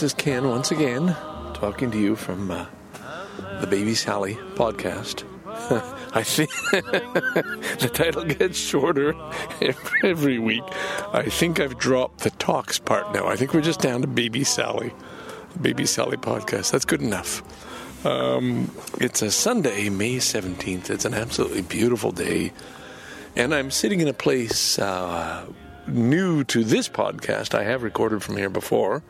this is Ken once again, talking to you from uh, the Baby Sally podcast. I think the title gets shorter every week. I think I've dropped the talks part now. I think we're just down to Baby Sally, Baby Sally podcast. That's good enough. Um, it's a Sunday, May 17th. It's an absolutely beautiful day. And I'm sitting in a place uh, new to this podcast. I have recorded from here before.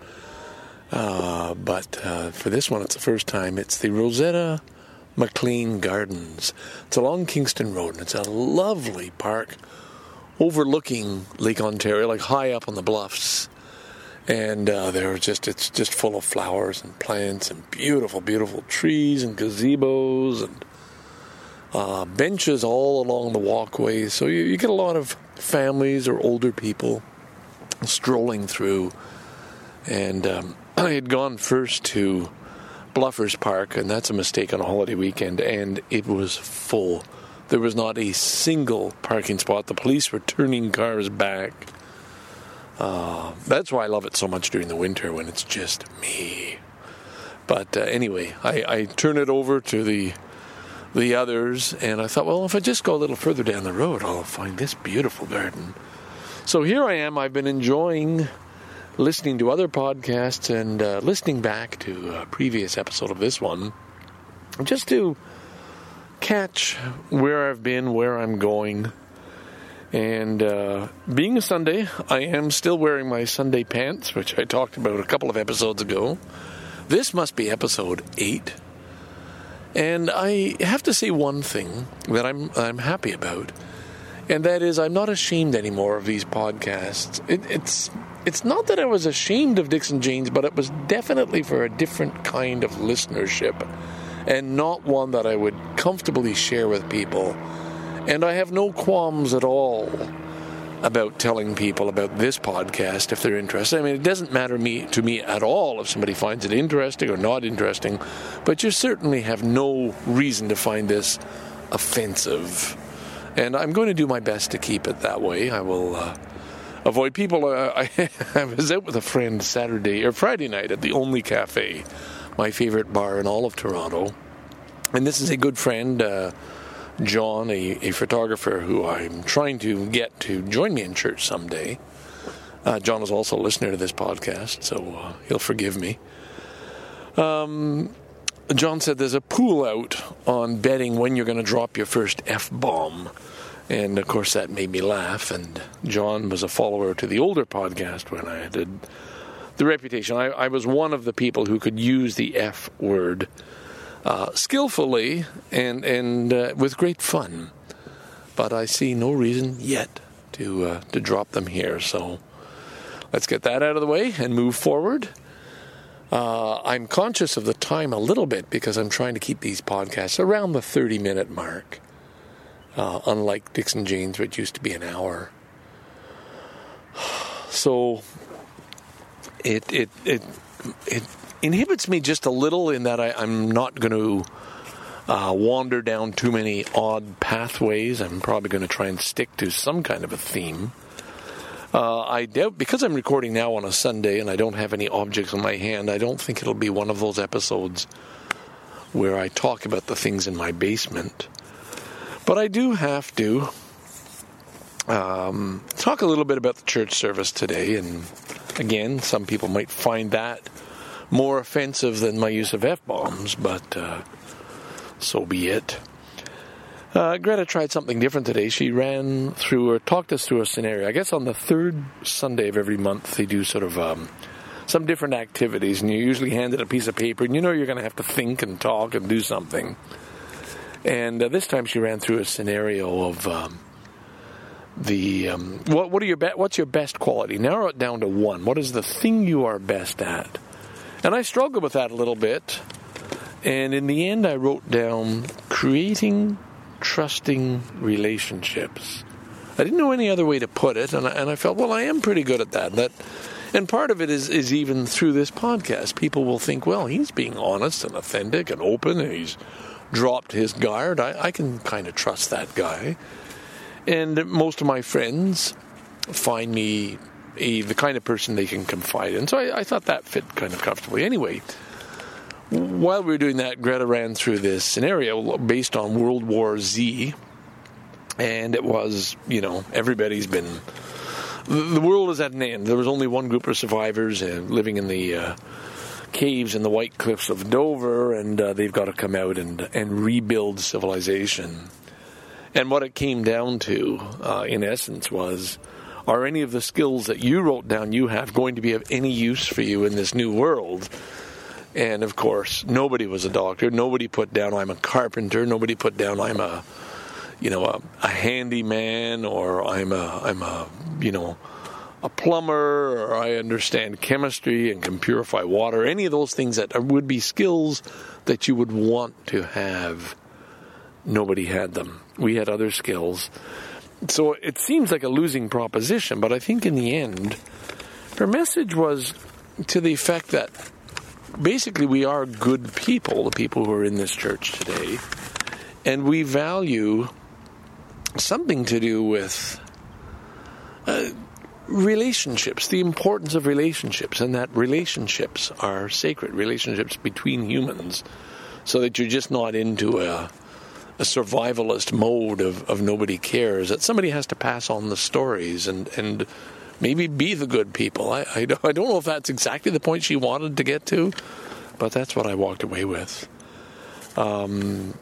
Uh, but uh, for this one, it's the first time. It's the Rosetta McClain Gardens. It's along Kingston Road, and it's a lovely park overlooking Lake Ontario, like high up on the bluffs. And uh, they're just it's just full of flowers and plants and beautiful, beautiful trees and gazebos and uh, benches all along the walkways. So you, you get a lot of families or older people strolling through. And um, I had gone first to Bluffers Park, and that's a mistake on a holiday weekend, and it was full. There was not a single parking spot. The police were turning cars back. Uh, that's why I love it so much during the winter when it's just me. But uh, anyway, I, I turn it over to the the others, and I thought, well, if I just go a little further down the road, I'll find this beautiful garden. So here I am. I've been enjoying listening to other podcasts and uh, listening back to a previous episode of this one, just to catch where I've been, where I'm going. And uh, being a Sunday, I am still wearing my Sunday pants, which I talked about a couple of episodes ago. This must be episode eight. And I have to say one thing that I'm I'm happy about, and that is I'm not ashamed anymore of these podcasts. It, it's it's not that I was ashamed of Dixon Jeans, but it was definitely for a different kind of listenership, and not one that I would comfortably share with people. And I have no qualms at all about telling people about this podcast if they're interested. I mean, it doesn't matter me to me at all if somebody finds it interesting or not interesting, but you certainly have no reason to find this offensive. And I'm going to do my best to keep it that way. I will uh, avoid people. Uh, I, I was out with a friend Saturday or Friday night at the Only Cafe, my favorite bar in all of Toronto. And this is a good friend. Uh, John, a, a, photographer who I'm trying to get to join me in church someday. Uh, John is also a listener to this podcast, so uh, he'll forgive me. Um, John said there's a pool out on betting when you're going to drop your first F bomb. And of course, that made me laugh. And John was a follower to the older podcast when I did the reputation. I, I was one of the people who could use the F word uh, skillfully and and uh, with great fun. But I see no reason yet to uh, to drop them here. So let's get that out of the way and move forward. Uh, I'm conscious of the time a little bit because I'm trying to keep these podcasts around the 30 minute mark. Uh, unlike Dixon Janes, which used to be an hour. So it it it it inhibits me just a little in that I, am not going to uh, wander down too many odd pathways. I'm probably going to try and stick to some kind of a theme. Uh, I doubt because I'm recording now on a Sunday and I don't have any objects in my hand. I don't think it'll be one of those episodes where I talk about the things in my basement. But I do have to um, talk a little bit about the church service today. And again, some people might find that more offensive than my use of F bombs, but uh, so be it. Uh, Greta tried something different today. She ran through or talked us through a scenario. I guess on the third Sunday of every month, they do sort of um, some different activities, and you're usually handed a piece of paper, and you know you're going to have to think and talk and do something. And uh, this time, she ran through a scenario of um, the um, what, what are your be- what's your best quality? Narrow it down to one. What is the thing you are best at? And I struggled with that a little bit. And in the end, I wrote down creating trusting relationships. I didn't know any other way to put it, and I, and I felt, well, I am pretty good at that. That, and part of it is is even through this podcast, people will think, well, he's being honest and authentic and open, and he's dropped his guard. I, I can kind of trust that guy. And most of my friends find me a, the kind of person they can confide in. So I, I thought that fit kind of comfortably. Anyway, while we were doing that, Greta ran through this scenario based on World War Z. And it was, you know, everybody's been. The world is at an end. There was only one group of survivors uh, living in the uh, caves in the White Cliffs of Dover, and uh, they've got to come out and, and rebuild civilization. And what it came down to, uh, in essence, was are any of the skills that you wrote down you have going to be of any use for you in this new world? And of course, nobody was a doctor. Nobody put down I'm a carpenter. Nobody put down I'm a, you know, a, a handyman or I'm a I'm a you know a plumber or I understand chemistry and can purify water. Any of those things that would be skills that you would want to have. Nobody had them. We had other skills. So it seems like a losing proposition, but I think in the end, her message was to the effect that basically we are good people, the people who are in this church today, and we value something to do with uh, relationships, the importance of relationships, and that relationships are sacred, relationships between humans, so that you're just not into a, a survivalist mode of, of nobody cares, that somebody has to pass on the stories and, and maybe be the good people. I, I, don't, I don't know if that's exactly the point she wanted to get to, but that's what I walked away with. Um,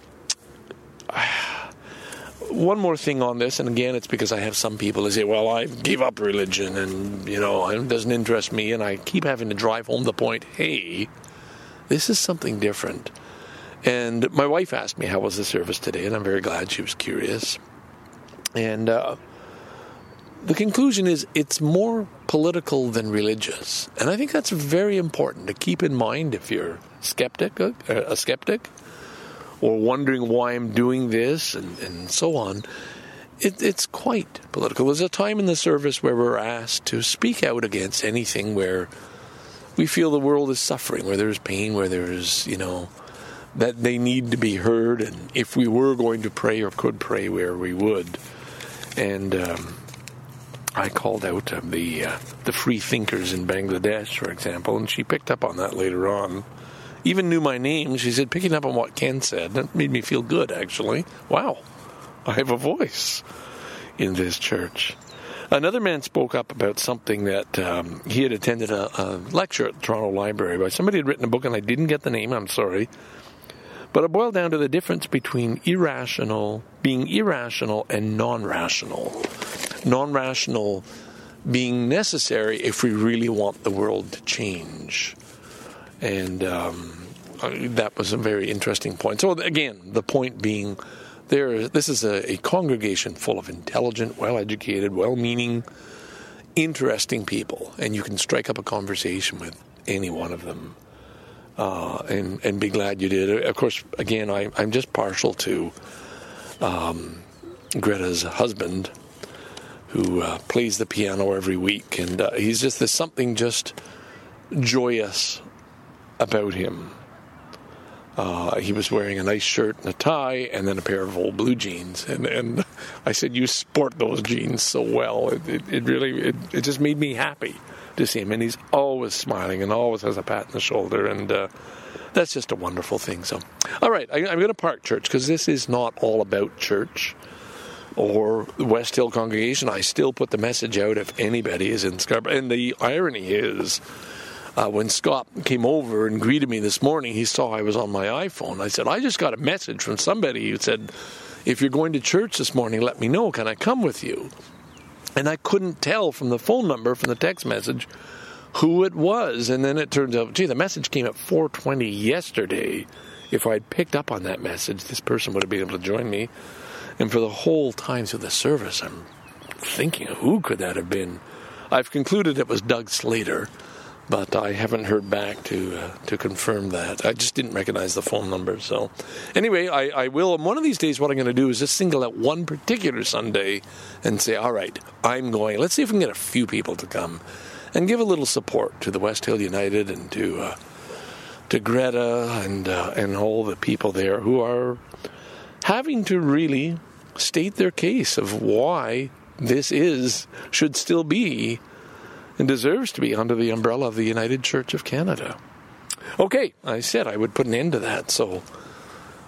one more thing on this, and again, it's because I have some people who say, "Well, I gave up religion, and you know, it doesn't interest me," and I keep having to drive home the point: "Hey, this is something different." And my wife asked me how was the service today, and I'm very glad she was curious. And uh, the conclusion is it's more political than religious, and I think that's very important to keep in mind if you're skeptic, uh, a skeptic or wondering why I'm doing this and, and so on, it, it's quite political. There's a time in the service where we're asked to speak out against anything where we feel the world is suffering, where there's pain, where there's, you know, that they need to be heard. And if we were going to pray or could pray, where we would. And um, I called out uh, the uh, the free thinkers in Bangladesh, for example, and she picked up on that later on even knew my name. She said, picking up on what Ken said, that made me feel good, actually. Wow, I have a voice in this church. Another man spoke up about something that um, he had attended a, a, lecture at the Toronto Library by somebody had written a book, and I didn't get the name. I'm sorry, but it boiled down to the difference between irrational, being irrational, and non-rational. Non-rational being necessary if we really want the world to change and um, that was a very interesting point. So again, the point being, there this is a, a congregation full of intelligent, well-educated, well-meaning, interesting people, and you can strike up a conversation with any one of them. Uh, and and be glad you did. Of course, again, I, I'm just partial to um, Greta's husband, who uh, plays the piano every week, and uh, he's just there's something just joyous about him. Uh, he was wearing a nice shirt and a tie, and then a pair of old blue jeans. And, and I said, "You sport those jeans so well. It, it, it really, it, it, just made me happy to see him. And he's always smiling and always has a pat on the shoulder, and uh, that's just a wonderful thing. So, all right, I, I'm going to park church because this is not all about church or West Hill congregation. I still put the message out if anybody is in Scarborough. And the irony is uh, when Scott came over and greeted me this morning, he saw I was on my iPhone. I said, I just got a message from somebody who said, if you're going to church this morning, let me know. Can I come with you? And I couldn't tell from the phone number, from the text message, who it was. And then it turns out, gee, the message came at 4:20 yesterday. If I'd picked up on that message, this person would have been able to join me. And for the whole time through the service, I'm thinking, who could that have been? I've concluded it was Doug Slater but I haven't heard back to uh, to confirm that. I just didn't recognize the phone number. So, anyway, I, I will. And one of these days, what I'm going to do is just single out one particular Sunday and say, "All right, I'm going. Let's see if we can get a few people to come and give a little support to the West Hill United and to uh, to Greta and uh, and all the people there who are having to really state their case of why this is should still be and deserves to be under the umbrella of the United Church of Canada. Okay, I said I would put an end to that, so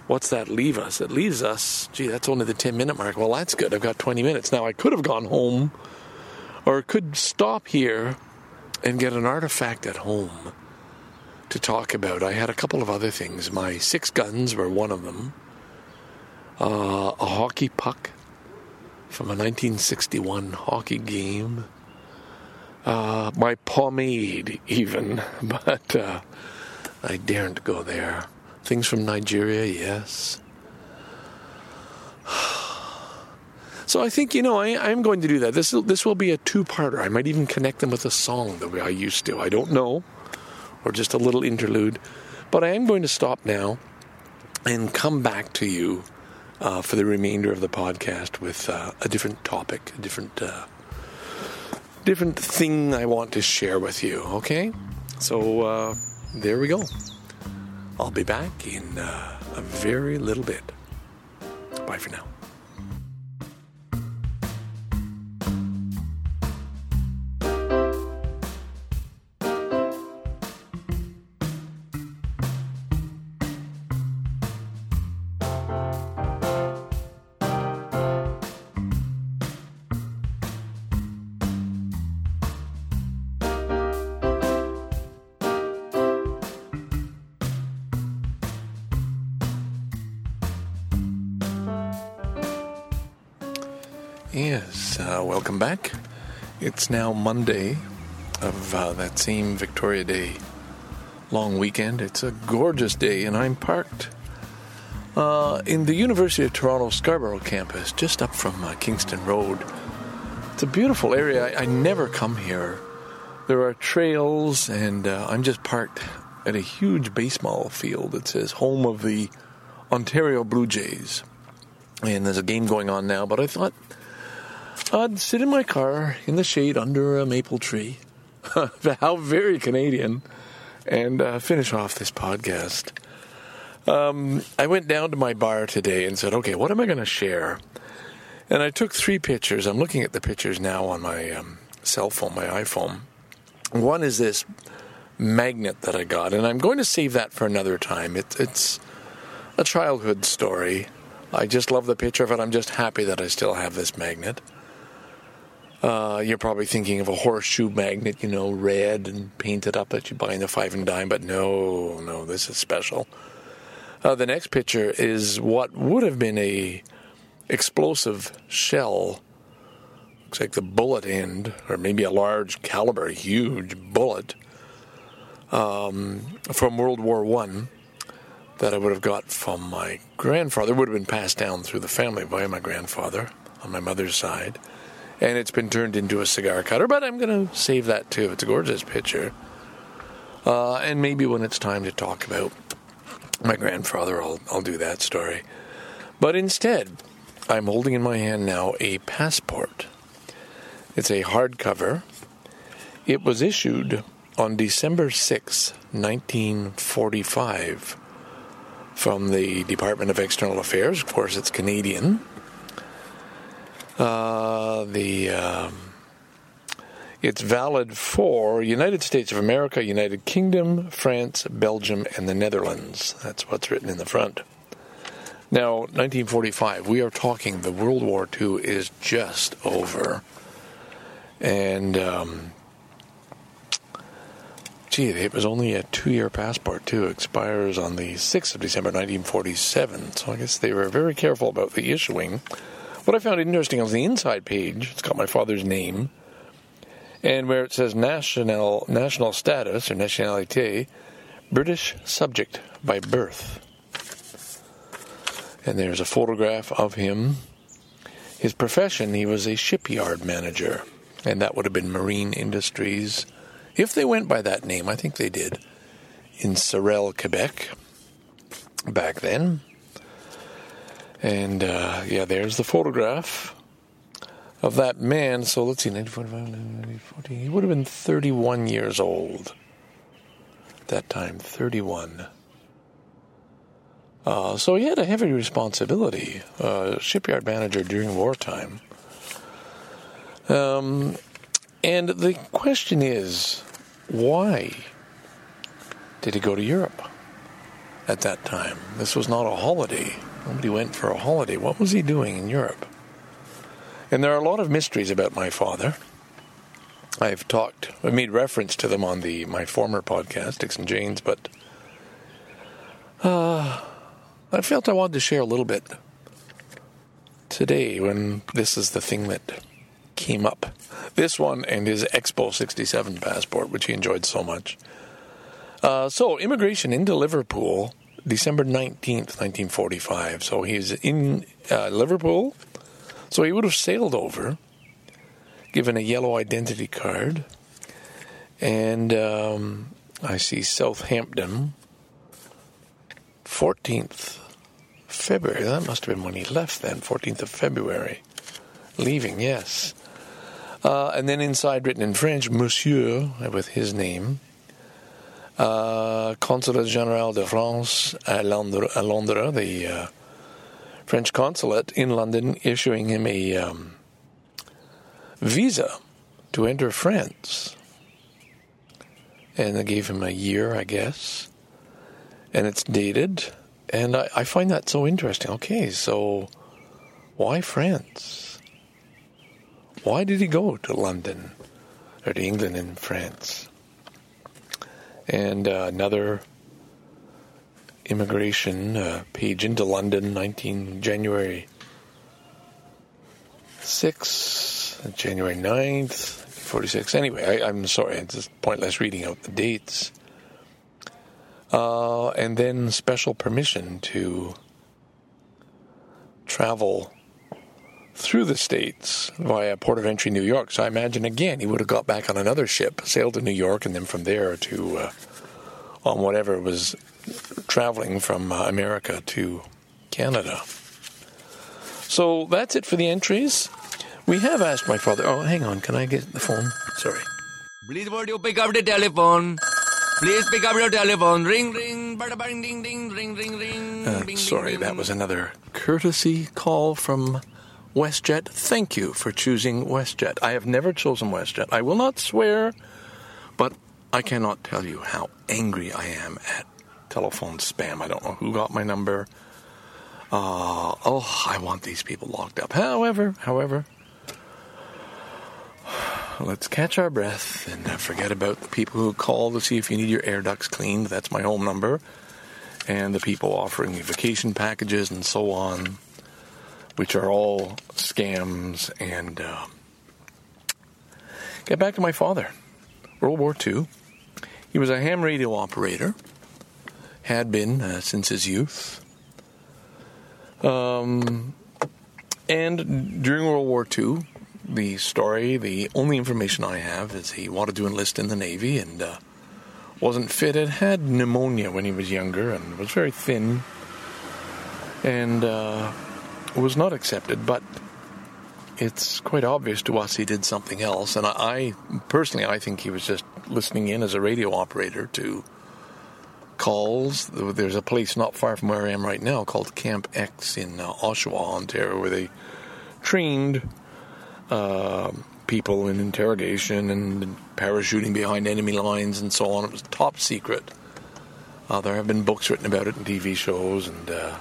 what's that leave us? It leaves us, gee, that's only the 10 minute mark. Well, that's good. I've got 20 minutes. Now, I could have gone home or could stop here and get an artifact at home to talk about. I had a couple of other things. My six guns were one of them, uh, a hockey puck from a 1961 hockey game uh, my pomade, even, but uh, I daren't go there. Things from Nigeria, yes. So I think you know I, I'm going to do that. This this will be a two-parter. I might even connect them with a song the way I used to. I don't know, or just a little interlude. But I am going to stop now and come back to you uh, for the remainder of the podcast with uh, a different topic, a different uh, different thing I want to share with you, okay? So uh, there we go. I'll be back in uh, a very little bit. Bye for now. It's now Monday of uh, that same Victoria Day long weekend. It's a gorgeous day, and I'm parked uh, in the University of Toronto Scarborough campus, just up from uh, Kingston Road. It's a beautiful area. I, I, never come here. There are trails, and uh, I'm just parked at a huge baseball field that says home of the Ontario Blue Jays. And there's a game going on now, but I thought I'd sit in my car in the shade under a maple tree. How very Canadian. And uh, finish off this podcast. Um, I went down to my bar today and said, okay, what am I going to share? And I took three pictures. I'm looking at the pictures now on my um, cell phone, my iPhone. One is this magnet that I got, and I'm going to save that for another time. It, it's a childhood story. I just love the picture of it. I'm just happy that I still have this magnet. Uh, you're probably thinking of a horseshoe magnet, you know, red and painted up that you buy in the five and dime, but no, no, this is special. Uh, the next picture is what would have been a explosive shell. Looks like the bullet end, or maybe a large caliber, huge bullet um, from World War One that I would have got from my grandfather. It would have been passed down through the family by my grandfather on my mother's side and it's been turned into a cigar cutter. But I'm going to save that too. It's a gorgeous picture. Uh, and maybe when it's time to talk about my grandfather, I'll, I'll do that story. But instead, I'm holding in my hand now a passport. It's a hardcover. It was issued on December 6, 1945, from the Department of External Affairs. Of course, it's Canadian. Uh, the um, it's valid for United States of America, United Kingdom, France, Belgium, and the Netherlands. That's what's written in the front. Now, 1945, we are talking the World War II is just over. And, um, gee, it was only a two year passport, too. Expires on the 6th of December, 1947. So I guess they were very careful about the issuing. What I found interesting on the inside page, it's got my father's name, and where it says national national status or nationalité, British subject by birth. And there's a photograph of him. His profession, he was a shipyard manager, and that would have been marine industries if they went by that name, I think they did, in Sorel, Quebec, back then. And uh, yeah, there's the photograph of that man. So let's see, 1945, 1940. He would have been 31 years old at that time, 31. Uh, so he had a heavy responsibility, uh, shipyard manager during wartime. Um, and the question is, why did he go to Europe at that time? This was not a holiday. Nobody went for a holiday. What was he doing in Europe? And there are a lot of mysteries about my father. I've talked, I made reference to them on the my former podcast, Dixon Janes, but uh, I felt I wanted to share a little bit today when this is the thing that came up. This one and his Expo 67 passport, which he enjoyed so much. Uh, so, immigration into Liverpool, December 19th, 1945. So, he's in uh, Liverpool. So, he would have sailed over, given a yellow identity card. And um, I see Southampton, 14th February. That must have been when he left then, 14th of February. Leaving, yes. Uh, and then inside, written in French, Monsieur, with his name. Uh, Consulat General de France à Londres, à Londres the uh, French consulate in London, issuing him a um, visa to enter France. And they gave him a year, I guess. And it's dated. And I, I find that so interesting. Okay, so why France? Why did he go to London or to England and France? And uh, another immigration uh, page into London, 19 January 6th, January 9th, 46. Anyway, I, am sorry, it's just pointless reading out the dates. Uh, and then special permission to travel through the States via Port of Entry, New York. So I imagine again he would have got back on another ship, sailed to New York, and then from there to uh, on whatever was traveling from uh, America to Canada. So that's it for the entries. We have asked my father. Oh, hang on. Can I get the phone? Sorry. Please, would you pick up the telephone? Please pick up your telephone. Ring, ring, bada, bada, ding, ding, ring, ring, ring. Uh, sorry, that was another courtesy call from WestJet. Thank you for choosing WestJet. I have never chosen WestJet. I will not swear, but I cannot tell you how angry I am at telephone spam. I don't know who got my number. Uh, oh, I want these people locked up. However, however, let's catch our breath and forget about the people who call to see if you need your air ducts cleaned. That's my home number. And the people offering you vacation packages and so on which are all scams. And uh, get back to my father. World War II. He was a ham radio operator, had been uh, since his youth. Um, and during World War II, the story, the only information I have is he wanted to enlist in the Navy and uh, wasn't fit. Had had pneumonia when he was younger and was very thin. And uh, was not accepted, but it's quite obvious to us he did something else. And I, I, personally, I think he was just listening in as a radio operator to calls. There's a place not far from where I am right now called Camp X in uh, Oshawa, Ontario, where they trained uh, people in interrogation and parachuting behind enemy lines and so on. It was top secret. Uh, there have been books written about it and TV shows and uh,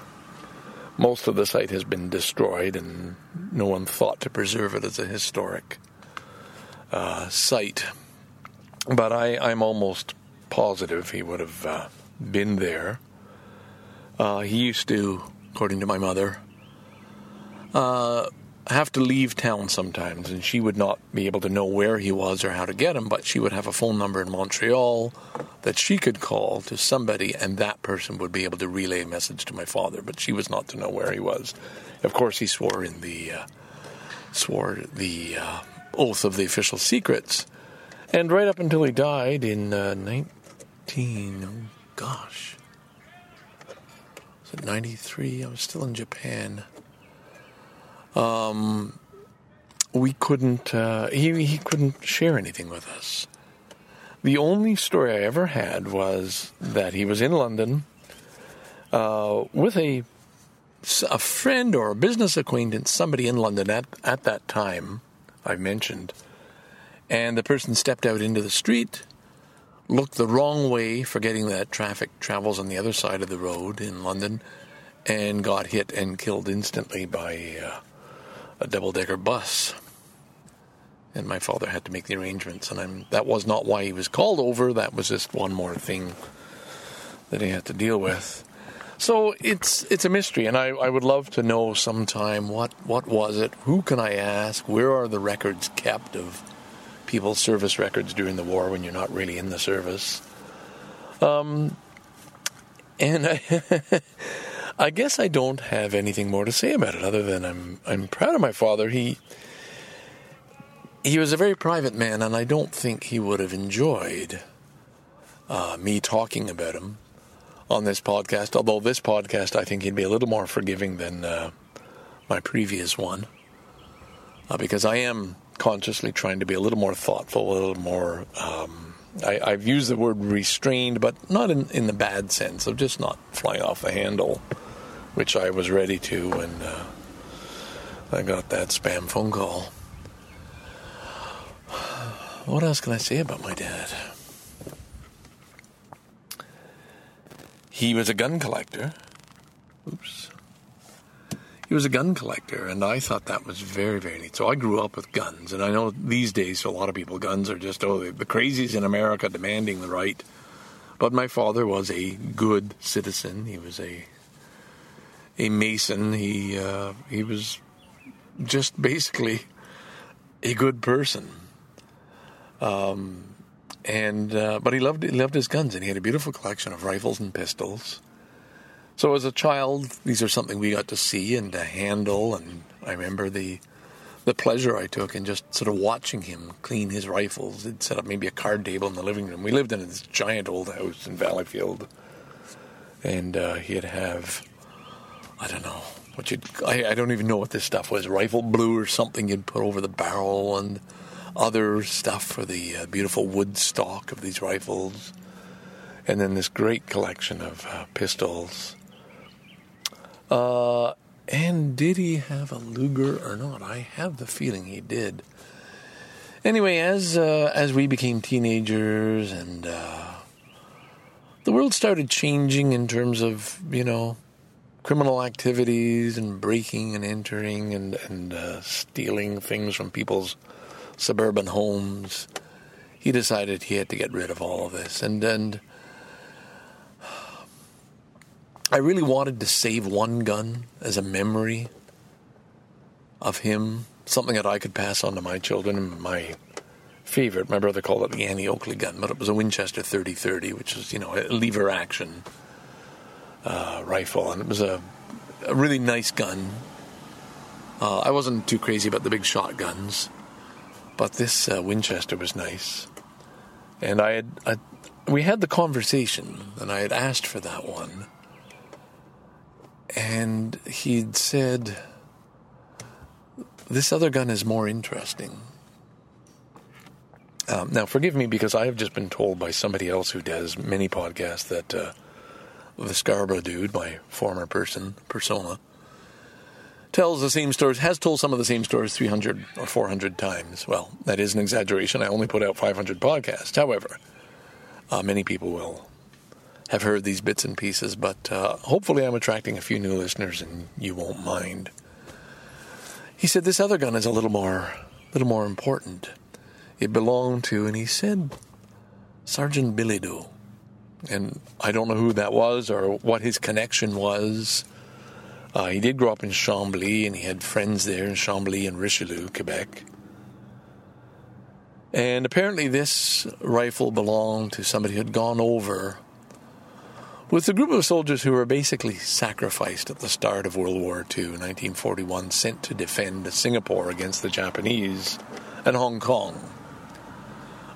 most of the site has been destroyed, and no one thought to preserve it as a historic uh, site. But I, I'm almost positive he would have uh, been there. Uh, he used to, according to my mother, uh, have to leave town sometimes, and she would not be able to know where he was or how to get him, but she would have a phone number in Montreal that she could call to somebody, and that person would be able to relay a message to my father, but she was not to know where he was. Of course, he swore in the uh, swore the uh, oath of the official secrets, And right up until he died in uh, 19, oh gosh, was it 93? I was still in Japan. Um, we couldn't, uh, he, he couldn't share anything with us. The only story I ever had was that he was in London uh, with a, a friend or a business acquaintance, somebody in London at, at that time, I mentioned, and the person stepped out into the street, looked the wrong way, forgetting that traffic travels on the other side of the road in London, and got hit and killed instantly by uh, a double decker bus and my father had to make the arrangements. And I'm, that was not why he was called over. That was just one more thing that he had to deal with. So it's it's a mystery, and I, I would love to know sometime what what was it? Who can I ask? Where are the records kept of people's service records during the war when you're not really in the service? Um, and I, I guess I don't have anything more to say about it other than I'm I'm proud of my father. He he was a very private man, and I don't think he would have enjoyed uh, me talking about him on this podcast. Although this podcast, I think he'd be a little more forgiving than uh, my previous one, uh, because I am consciously trying to be a little more thoughtful, a little more. Um, I, have used the word restrained, but not in, in the bad sense of just not flying off the handle, which I was ready to when uh, I got that spam phone call. What else can I say about my dad? He was a gun collector. Oops. He was a gun collector, and I thought that was very, very neat. So I grew up with guns, and I know these days, a lot of people, guns are just, oh, the crazies in America demanding the right. But my father was a good citizen. He was a a mason. He uh, he was just basically a good person. Um, and uh, but he loved he loved his guns, and he had a beautiful collection of rifles and pistols. So as a child, these are something we got to see and to handle, and I remember the the pleasure I took in just sort of watching him clean his rifles. He'd set up maybe a card table in the living room. We lived in this giant old house in Valleyfield, and uh, he'd have I don't know what you I, I don't even know what this stuff was rifle blue or something you'd put over the barrel and other stuff for the uh, beautiful wood stock of these rifles, and then this great collection of uh, pistols. Uh, and did he have a Luger or not? I have the feeling he did. Anyway, as uh, as we became teenagers and uh, the world started changing in terms of you know criminal activities and breaking and entering and and uh, stealing things from people's suburban homes. He decided he had to get rid of all of this. And, and I really wanted to save one gun as a memory of him, something that I could pass on to my children. And my favorite, my brother called it the Annie Oakley gun, but it was a Winchester 3030, which is, you know, a lever action uh, rifle. And it was a, a really nice gun. Uh, I wasn't too crazy about the big shotguns. But this uh, Winchester was nice, and I had I, we had the conversation, and I had asked for that one, and he'd said, "This other gun is more interesting." Um, now, forgive me because I have just been told by somebody else who does many podcasts that uh, the Scarborough dude, my former person persona, tells the same stories, has told some of the same stories 300 or 400 times. Well, that is an exaggeration. I only put out 500 podcasts. However, uh, many people will have heard these bits and pieces, but uh, hopefully I'm attracting a few new listeners and you won't mind. He said this other gun is a little more, little more important. It belonged to, and he said, Sergeant Bilodeau. And I don't know who that was or what his connection was uh, he did grow up in Chambly, and he had friends there in Chambly and Richelieu, Quebec. And apparently, this rifle belonged to somebody who had gone over with a group of soldiers who were basically sacrificed at the start of World War II, 1941, sent to defend Singapore against the Japanese and Hong Kong.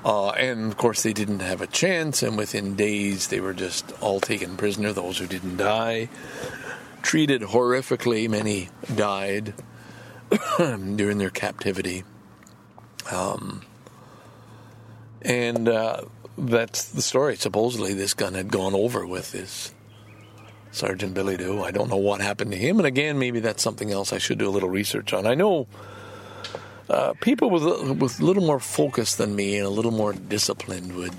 Uh, and of course, they didn't have a chance, and within days, they were just all taken prisoner, those who didn't die. Treated horrifically, many died during their captivity. Um, and uh, that's the story. Supposedly, this gun had gone over with this Sergeant Bilodeau. I don't know what happened to him. And again, maybe that's something else I should do a little research on. I know uh, people with with a little more focus than me and a little more disciplined would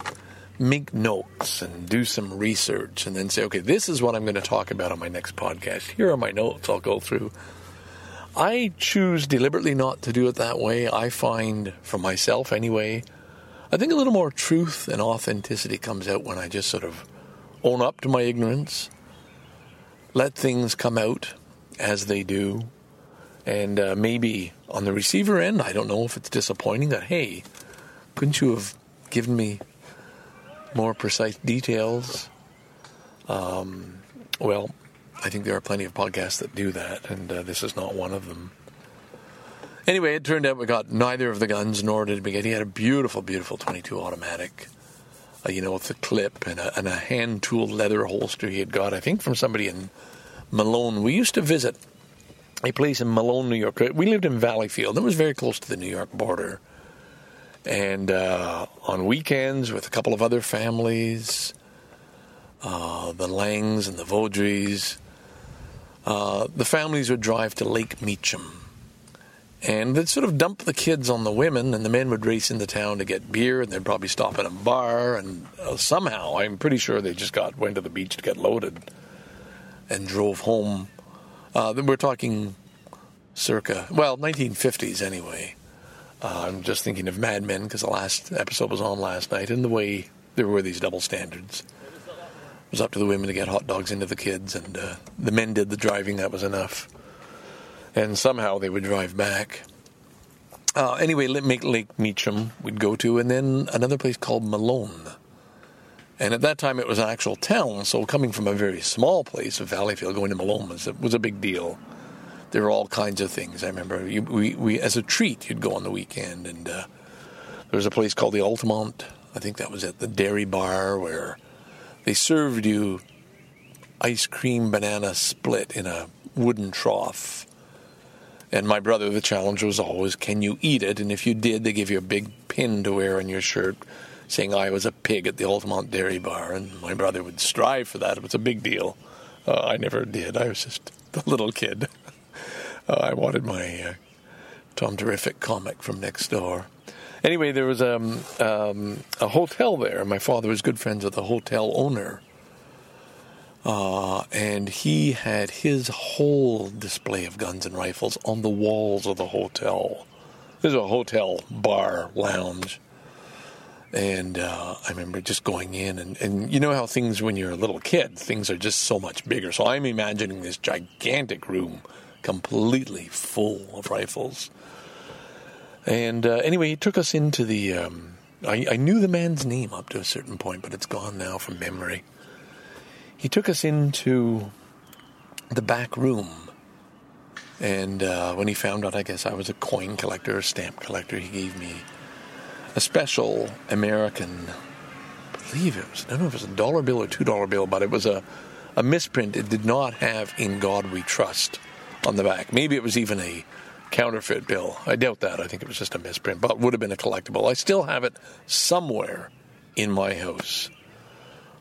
make notes and do some research and then say, okay, this is what I'm going to talk about on my next podcast. Here are my notes I'll go through. I choose deliberately not to do it that way. I find, for myself anyway, I think a little more truth and authenticity comes out when I just sort of own up to my ignorance, let things come out as they do, and uh, maybe on the receiver end, I don't know if it's disappointing that, hey, couldn't you have given me more precise details? Um, well, I think there are plenty of podcasts that do that, and uh, this is not one of them. Anyway, it turned out we got neither of the guns, nor did we get. He had a beautiful, beautiful 22 automatic, uh, you know, with the clip and a, and a hand tooled leather holster he had got, I think, from somebody in Malone. We used to visit a place in Malone, New York. We lived in Valleyfield. It was very close to the New York border. And uh, on weekends with a couple of other families, uh, the Langs and the Vaudrys, uh, the families would drive to Lake Meacham and they'd sort of dump the kids on the women, and the men would race into town to get beer, and they'd probably stop at a bar, and uh, somehow, I'm pretty sure they just got went to the beach to get loaded, and drove home. Uh, we're talking circa well 1950s anyway. Uh, I'm just thinking of Mad Men because the last episode was on last night, and the way there were these double standards. It was up to the women to get hot dogs into the kids, and uh, the men did the driving. That was enough and somehow they would drive back. Uh, anyway, Lake, Lake Meacham we'd go to, and then another place called Malone. And at that time, it was an actual town, so coming from a very small place of Valleyfield, going to Malone was a, was a big deal. There were all kinds of things. I remember you, we, we, as a treat, you'd go on the weekend, and uh, there was a place called the Altamont. I think that was at the dairy bar where they served you ice cream banana split in a wooden trough and my brother, the challenge was always, can you eat it? And if you did, they give you a big pin to wear on your shirt saying I was a pig at the Altamont Dairy Bar. And my brother would strive for that. It was a big deal. Uh, I never did. I was just a little kid. uh, I wanted my uh, Tom Terrific comic from next door. Anyway, there was um, um, a hotel there. My father was good friends with the hotel owner. Uh, and he had his whole display of guns and rifles on the walls of the hotel. There's a hotel bar lounge. And uh, I remember just going in, and, and you know how things, when you're a little kid, things are just so much bigger. So I'm imagining this gigantic room completely full of rifles. And uh, anyway, he took us into the. Um, I, I knew the man's name up to a certain point, but it's gone now from memory he took us into the back room. And uh, when he found out, I guess I was a coin collector, a stamp collector, he gave me a special American, I believe it was, I don't know if it was a dollar bill or two dollar bill, but it was a, a misprint. It did not have In God We Trust on the back. Maybe it was even a counterfeit bill. I doubt that. I think it was just a misprint, but it would have been a collectible. I still have it somewhere in my house.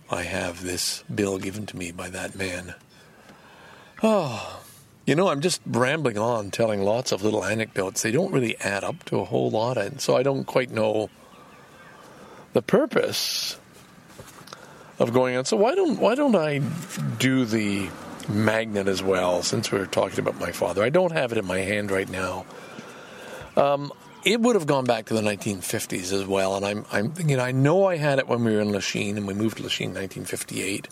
I have this bill given to me by that man. Oh, you know, I'm just rambling on, telling lots of little anecdotes. They don't really add up to a whole lot, and so I don't quite know the purpose of going on. So why don't why don't I do the magnet as well? Since we are talking about my father, I don't have it in my hand right now. Um, it would have gone back to the 1950s as well. And I'm, I'm thinking, I know I had it when we were in Lachine, and we moved to Lachine in 1958.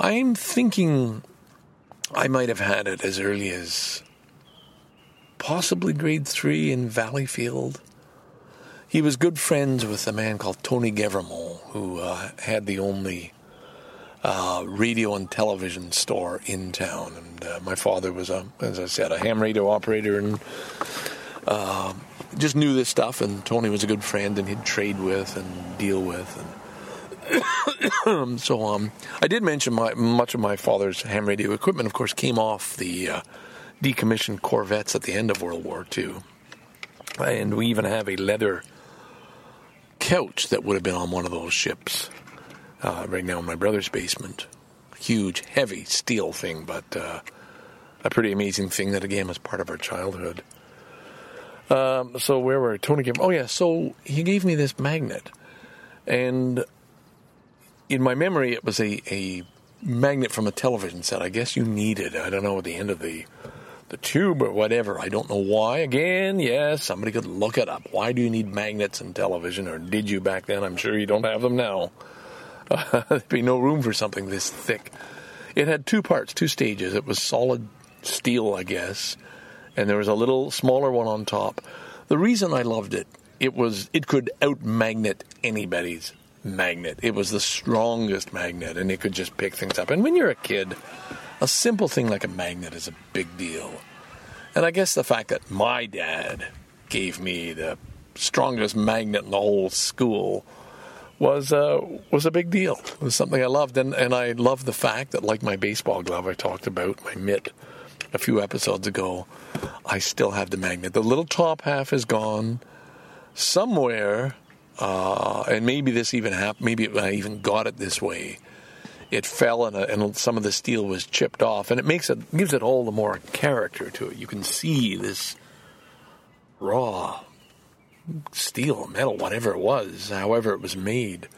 I'm thinking I might have had it as early as possibly grade three in Valleyfield. He was good friends with a man called Tony Gevermont, who uh, had the only uh, radio and television store in town. And uh, my father was, a, as I said, a ham radio operator and uh, just knew this stuff, and Tony was a good friend, and he'd trade with and deal with, and so on. I did mention my, much of my father's ham radio equipment, of course, came off the uh, decommissioned Corvettes at the end of World War II, and we even have a leather couch that would have been on one of those ships uh, right now in my brother's basement. Huge, heavy steel thing, but uh, a pretty amazing thing that again was part of our childhood. Um, so where were Tony gave? Oh yeah, so he gave me this magnet, and in my memory, it was a a magnet from a television set. I guess you needed. I don't know at the end of the the tube or whatever. I don't know why. Again, yes, somebody could look it up. Why do you need magnets in television, or did you back then? I'm sure you don't have them now. Uh, there'd be no room for something this thick. It had two parts, two stages. It was solid steel, I guess, and there was a little smaller one on top. The reason I loved it, it was it could out magnet anybody's magnet. It was the strongest magnet, and it could just pick things up. And when you're a kid, a simple thing like a magnet is a big deal. And I guess the fact that my dad gave me the strongest magnet in the whole school was uh, was a big deal. It was something I loved, and and I love the fact that, like my baseball glove I talked about, my mitt a few episodes ago, I still have the magnet. The little top half is gone. Somewhere, uh, and maybe this even happened. Maybe I even got it this way. It fell, and, a, and some of the steel was chipped off, and it makes it gives it all the more character to it. You can see this raw steel, metal, whatever it was, however it was made.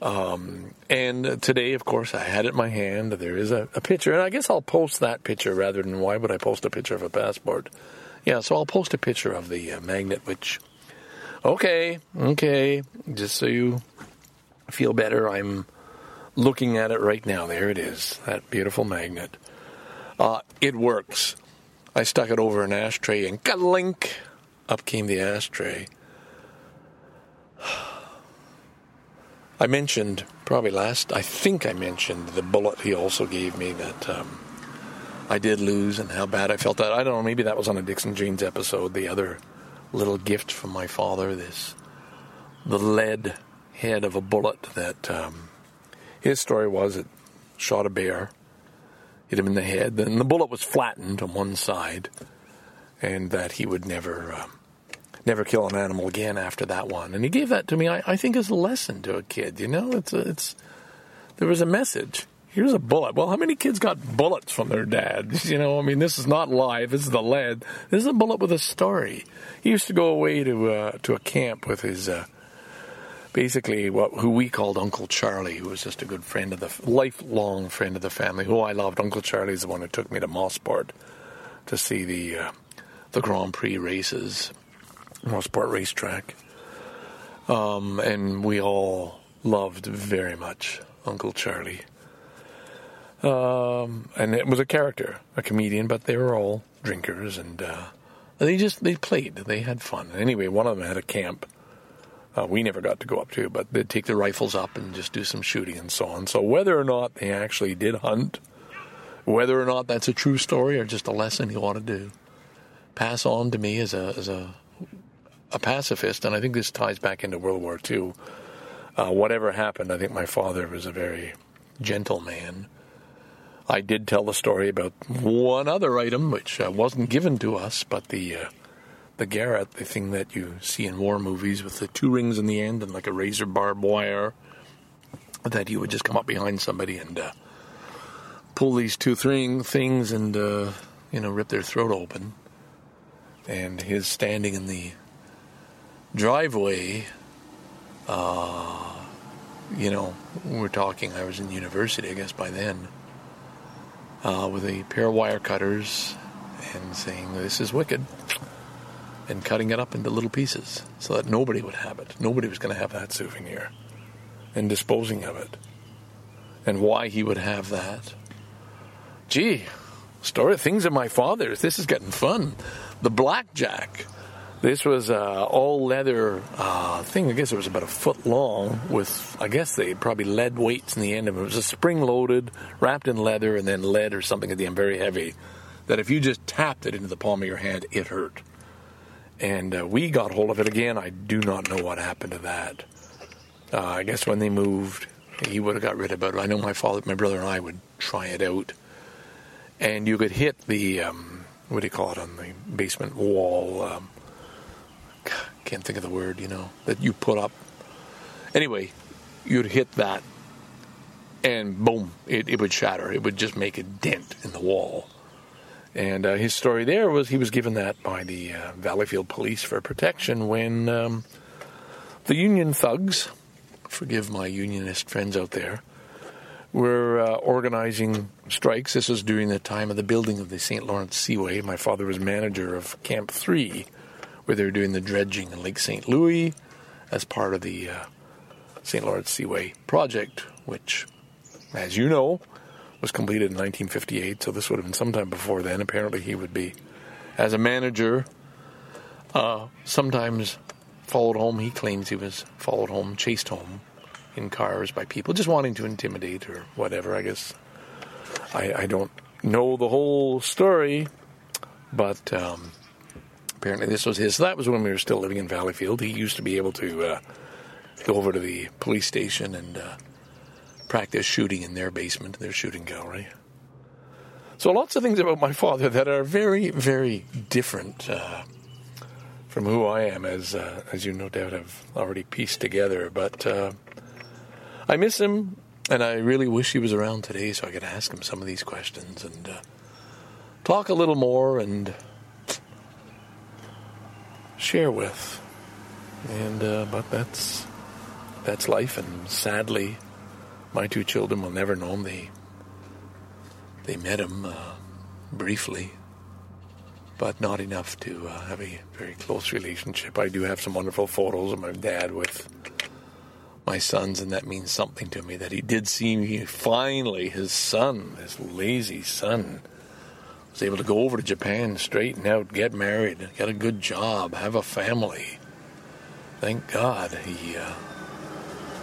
Um, and today, of course, I had it in my hand. There is a, a, picture, and I guess I'll post that picture rather than why would I post a picture of a passport? Yeah, so I'll post a picture of the uh, magnet, which, okay, okay, just so you feel better, I'm looking at it right now. There it is, that beautiful magnet. Uh, it works. I stuck it over an ashtray and link, up came the ashtray. I mentioned probably last, I think I mentioned the bullet he also gave me that um, I did lose and how bad I felt that. I don't know, maybe that was on a Dixon Jeans episode, the other little gift from my father, this, the lead head of a bullet that um, his story was it shot a bear, hit him in the head, then the bullet was flattened on one side, and that he would never. Um, never kill an animal again after that one. And he gave that to me, I, I think, as a lesson to a kid. You know, it's a, it's there was a message. Here's a bullet. Well, how many kids got bullets from their dads? You know, I mean, this is not live. This is the lead. This is a bullet with a story. He used to go away to uh, to a camp with his. Uh, basically, what who we called Uncle Charlie, who was just a good friend of the lifelong friend of the family, who I loved. Uncle Charlie is the one who took me to Mosport to see the uh, the Grand Prix races Mosport racetrack. Um, and we all loved very much Uncle Charlie. Um, and it was a character, a comedian, but they were all drinkers, and uh, they just they played, they had fun. Anyway, one of them had a camp. Uh, we never got to go up to, but they'd take the rifles up and just do some shooting and so on. So whether or not they actually did hunt, whether or not that's a true story or just a lesson he wanted to pass on to me as a as a a pacifist, and I think this ties back into World War II. Uh, whatever happened, I think my father was a very gentle man. I did tell the story about one other item which uh, wasn't given to us, but the uh, the garrote, the thing that you see in war movies with the two rings in the end and like a razor barbed wire, that he would just come up behind somebody and uh, pull these two thing things and uh, you know rip their throat open. And his standing in the driveway, uh, you know, we're talking, I was in university, I guess, by then, uh, with a pair of wire cutters and saying, This is wicked, and cutting it up into little pieces so that nobody would have it. Nobody was going to have that souvenir, and disposing of it. And why he would have that. Gee, story of things of my father's. This is getting fun. The blackjack this was uh, all leather uh, thing. I guess it was about a foot long with, I guess they probably lead weights in the end of it. It was a spring loaded, wrapped in leather, and then lead or something at the end, very heavy. That if you just tapped it into the palm of your hand, it hurt. and uh, we got hold of it again. I do not know what happened to that. Uh, I guess when they moved, he would have got rid of it. I know my father, my brother, and I would try it out, and you could hit the um, what do you call it on the basement wall? Um, can't think of the word, you know, that you put up. Anyway, you'd hit that, and boom, it, it would shatter. It would just make a dent in the wall. And uh, his story there was he was given that by the uh, Valleyfield police for protection when um, the Union thugs, forgive my Unionist friends out there, were uh, organizing strikes. This was during the time of the building of the St. Lawrence Seaway. My father was manager of Camp 3, where they were doing the dredging in Lake St. Louis as part of the uh, St. Lawrence Seaway project, which, as you know, was completed in 1958, so this would have been sometime before then. Apparently, he would be, as a manager, uh, sometimes followed home. He claims he was followed home, chased home in cars by people just wanting to intimidate or whatever. I guess I, I don't know the whole story, but um, apparently this was his. That was when we were still living in Valleyfield. He used to be able to uh, go over to the police station and. Uh, practice shooting in their basement, their shooting gallery. So lots of things about my father that are very, very different uh, from who I am, as uh, as you no doubt have already pieced together. But uh, I miss him, and I really wish he was around today so I could ask him some of these questions and uh, talk a little more and share with. And uh, but that's that's life, and sadly my two children will never know him. They met him uh, briefly, but not enough to uh, have a very close relationship. I do have some wonderful photos of my dad with my sons, and that means something to me. That he did see me finally, his son, his lazy son, was able to go over to Japan, straighten out, get married, get a good job, have a family. Thank God he. Uh,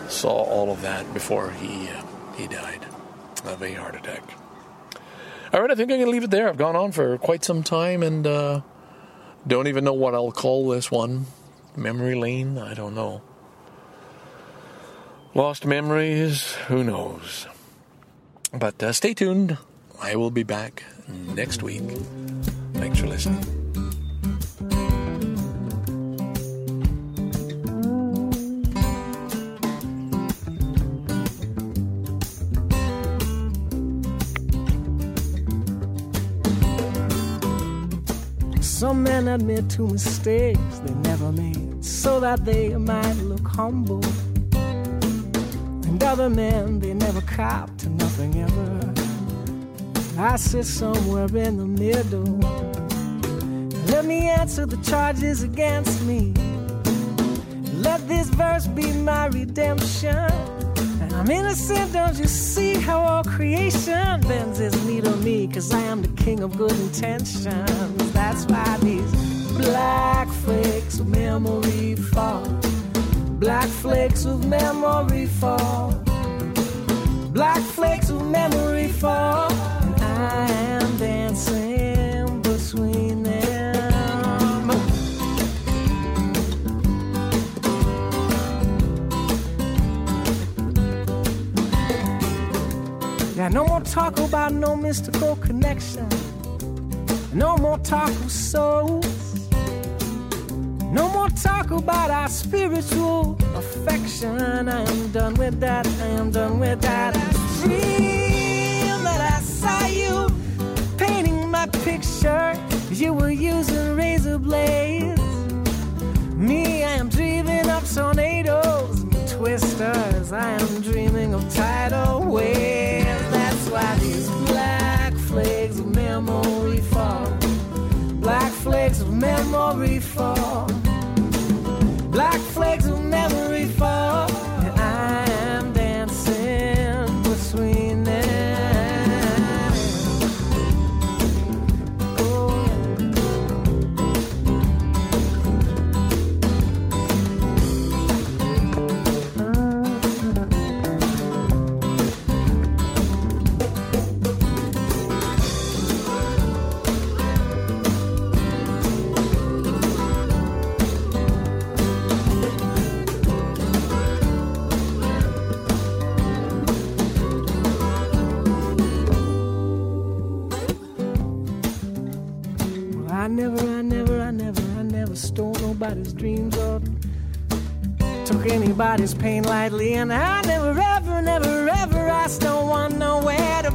saw all of that before he uh, he died of a heart attack. All right, I think I'm going to leave it there. I've gone on for quite some time and uh, don't even know what I'll call this one. Memory lane? I don't know. Lost memories? Who knows? But uh, stay tuned. I will be back next week. Thanks for listening. Some men admit to mistakes they never made so that they might look humble. And other men, they never cop to nothing ever. I sit somewhere in the middle. Let me answer the charges against me. Let this verse be my redemption. And I'm innocent, don't you see how all creation bends its knee to me? Cause I am the king of good intentions. That's why these black flakes of memory fall. Black flakes of memory fall. Black flakes of memory fall. No more talk about no mystical connection. No more talk of souls. No more talk about our spiritual affection. I am done with that. I am done with that. Picture. You were using razor blades. Me, I am dreaming of tornadoes and twisters. I am dreaming of tidal waves. That's why these black flags of memory fall. Black flags of memory fall. Took anybody's pain lightly. And I never, ever, never, ever asked no one nowhere to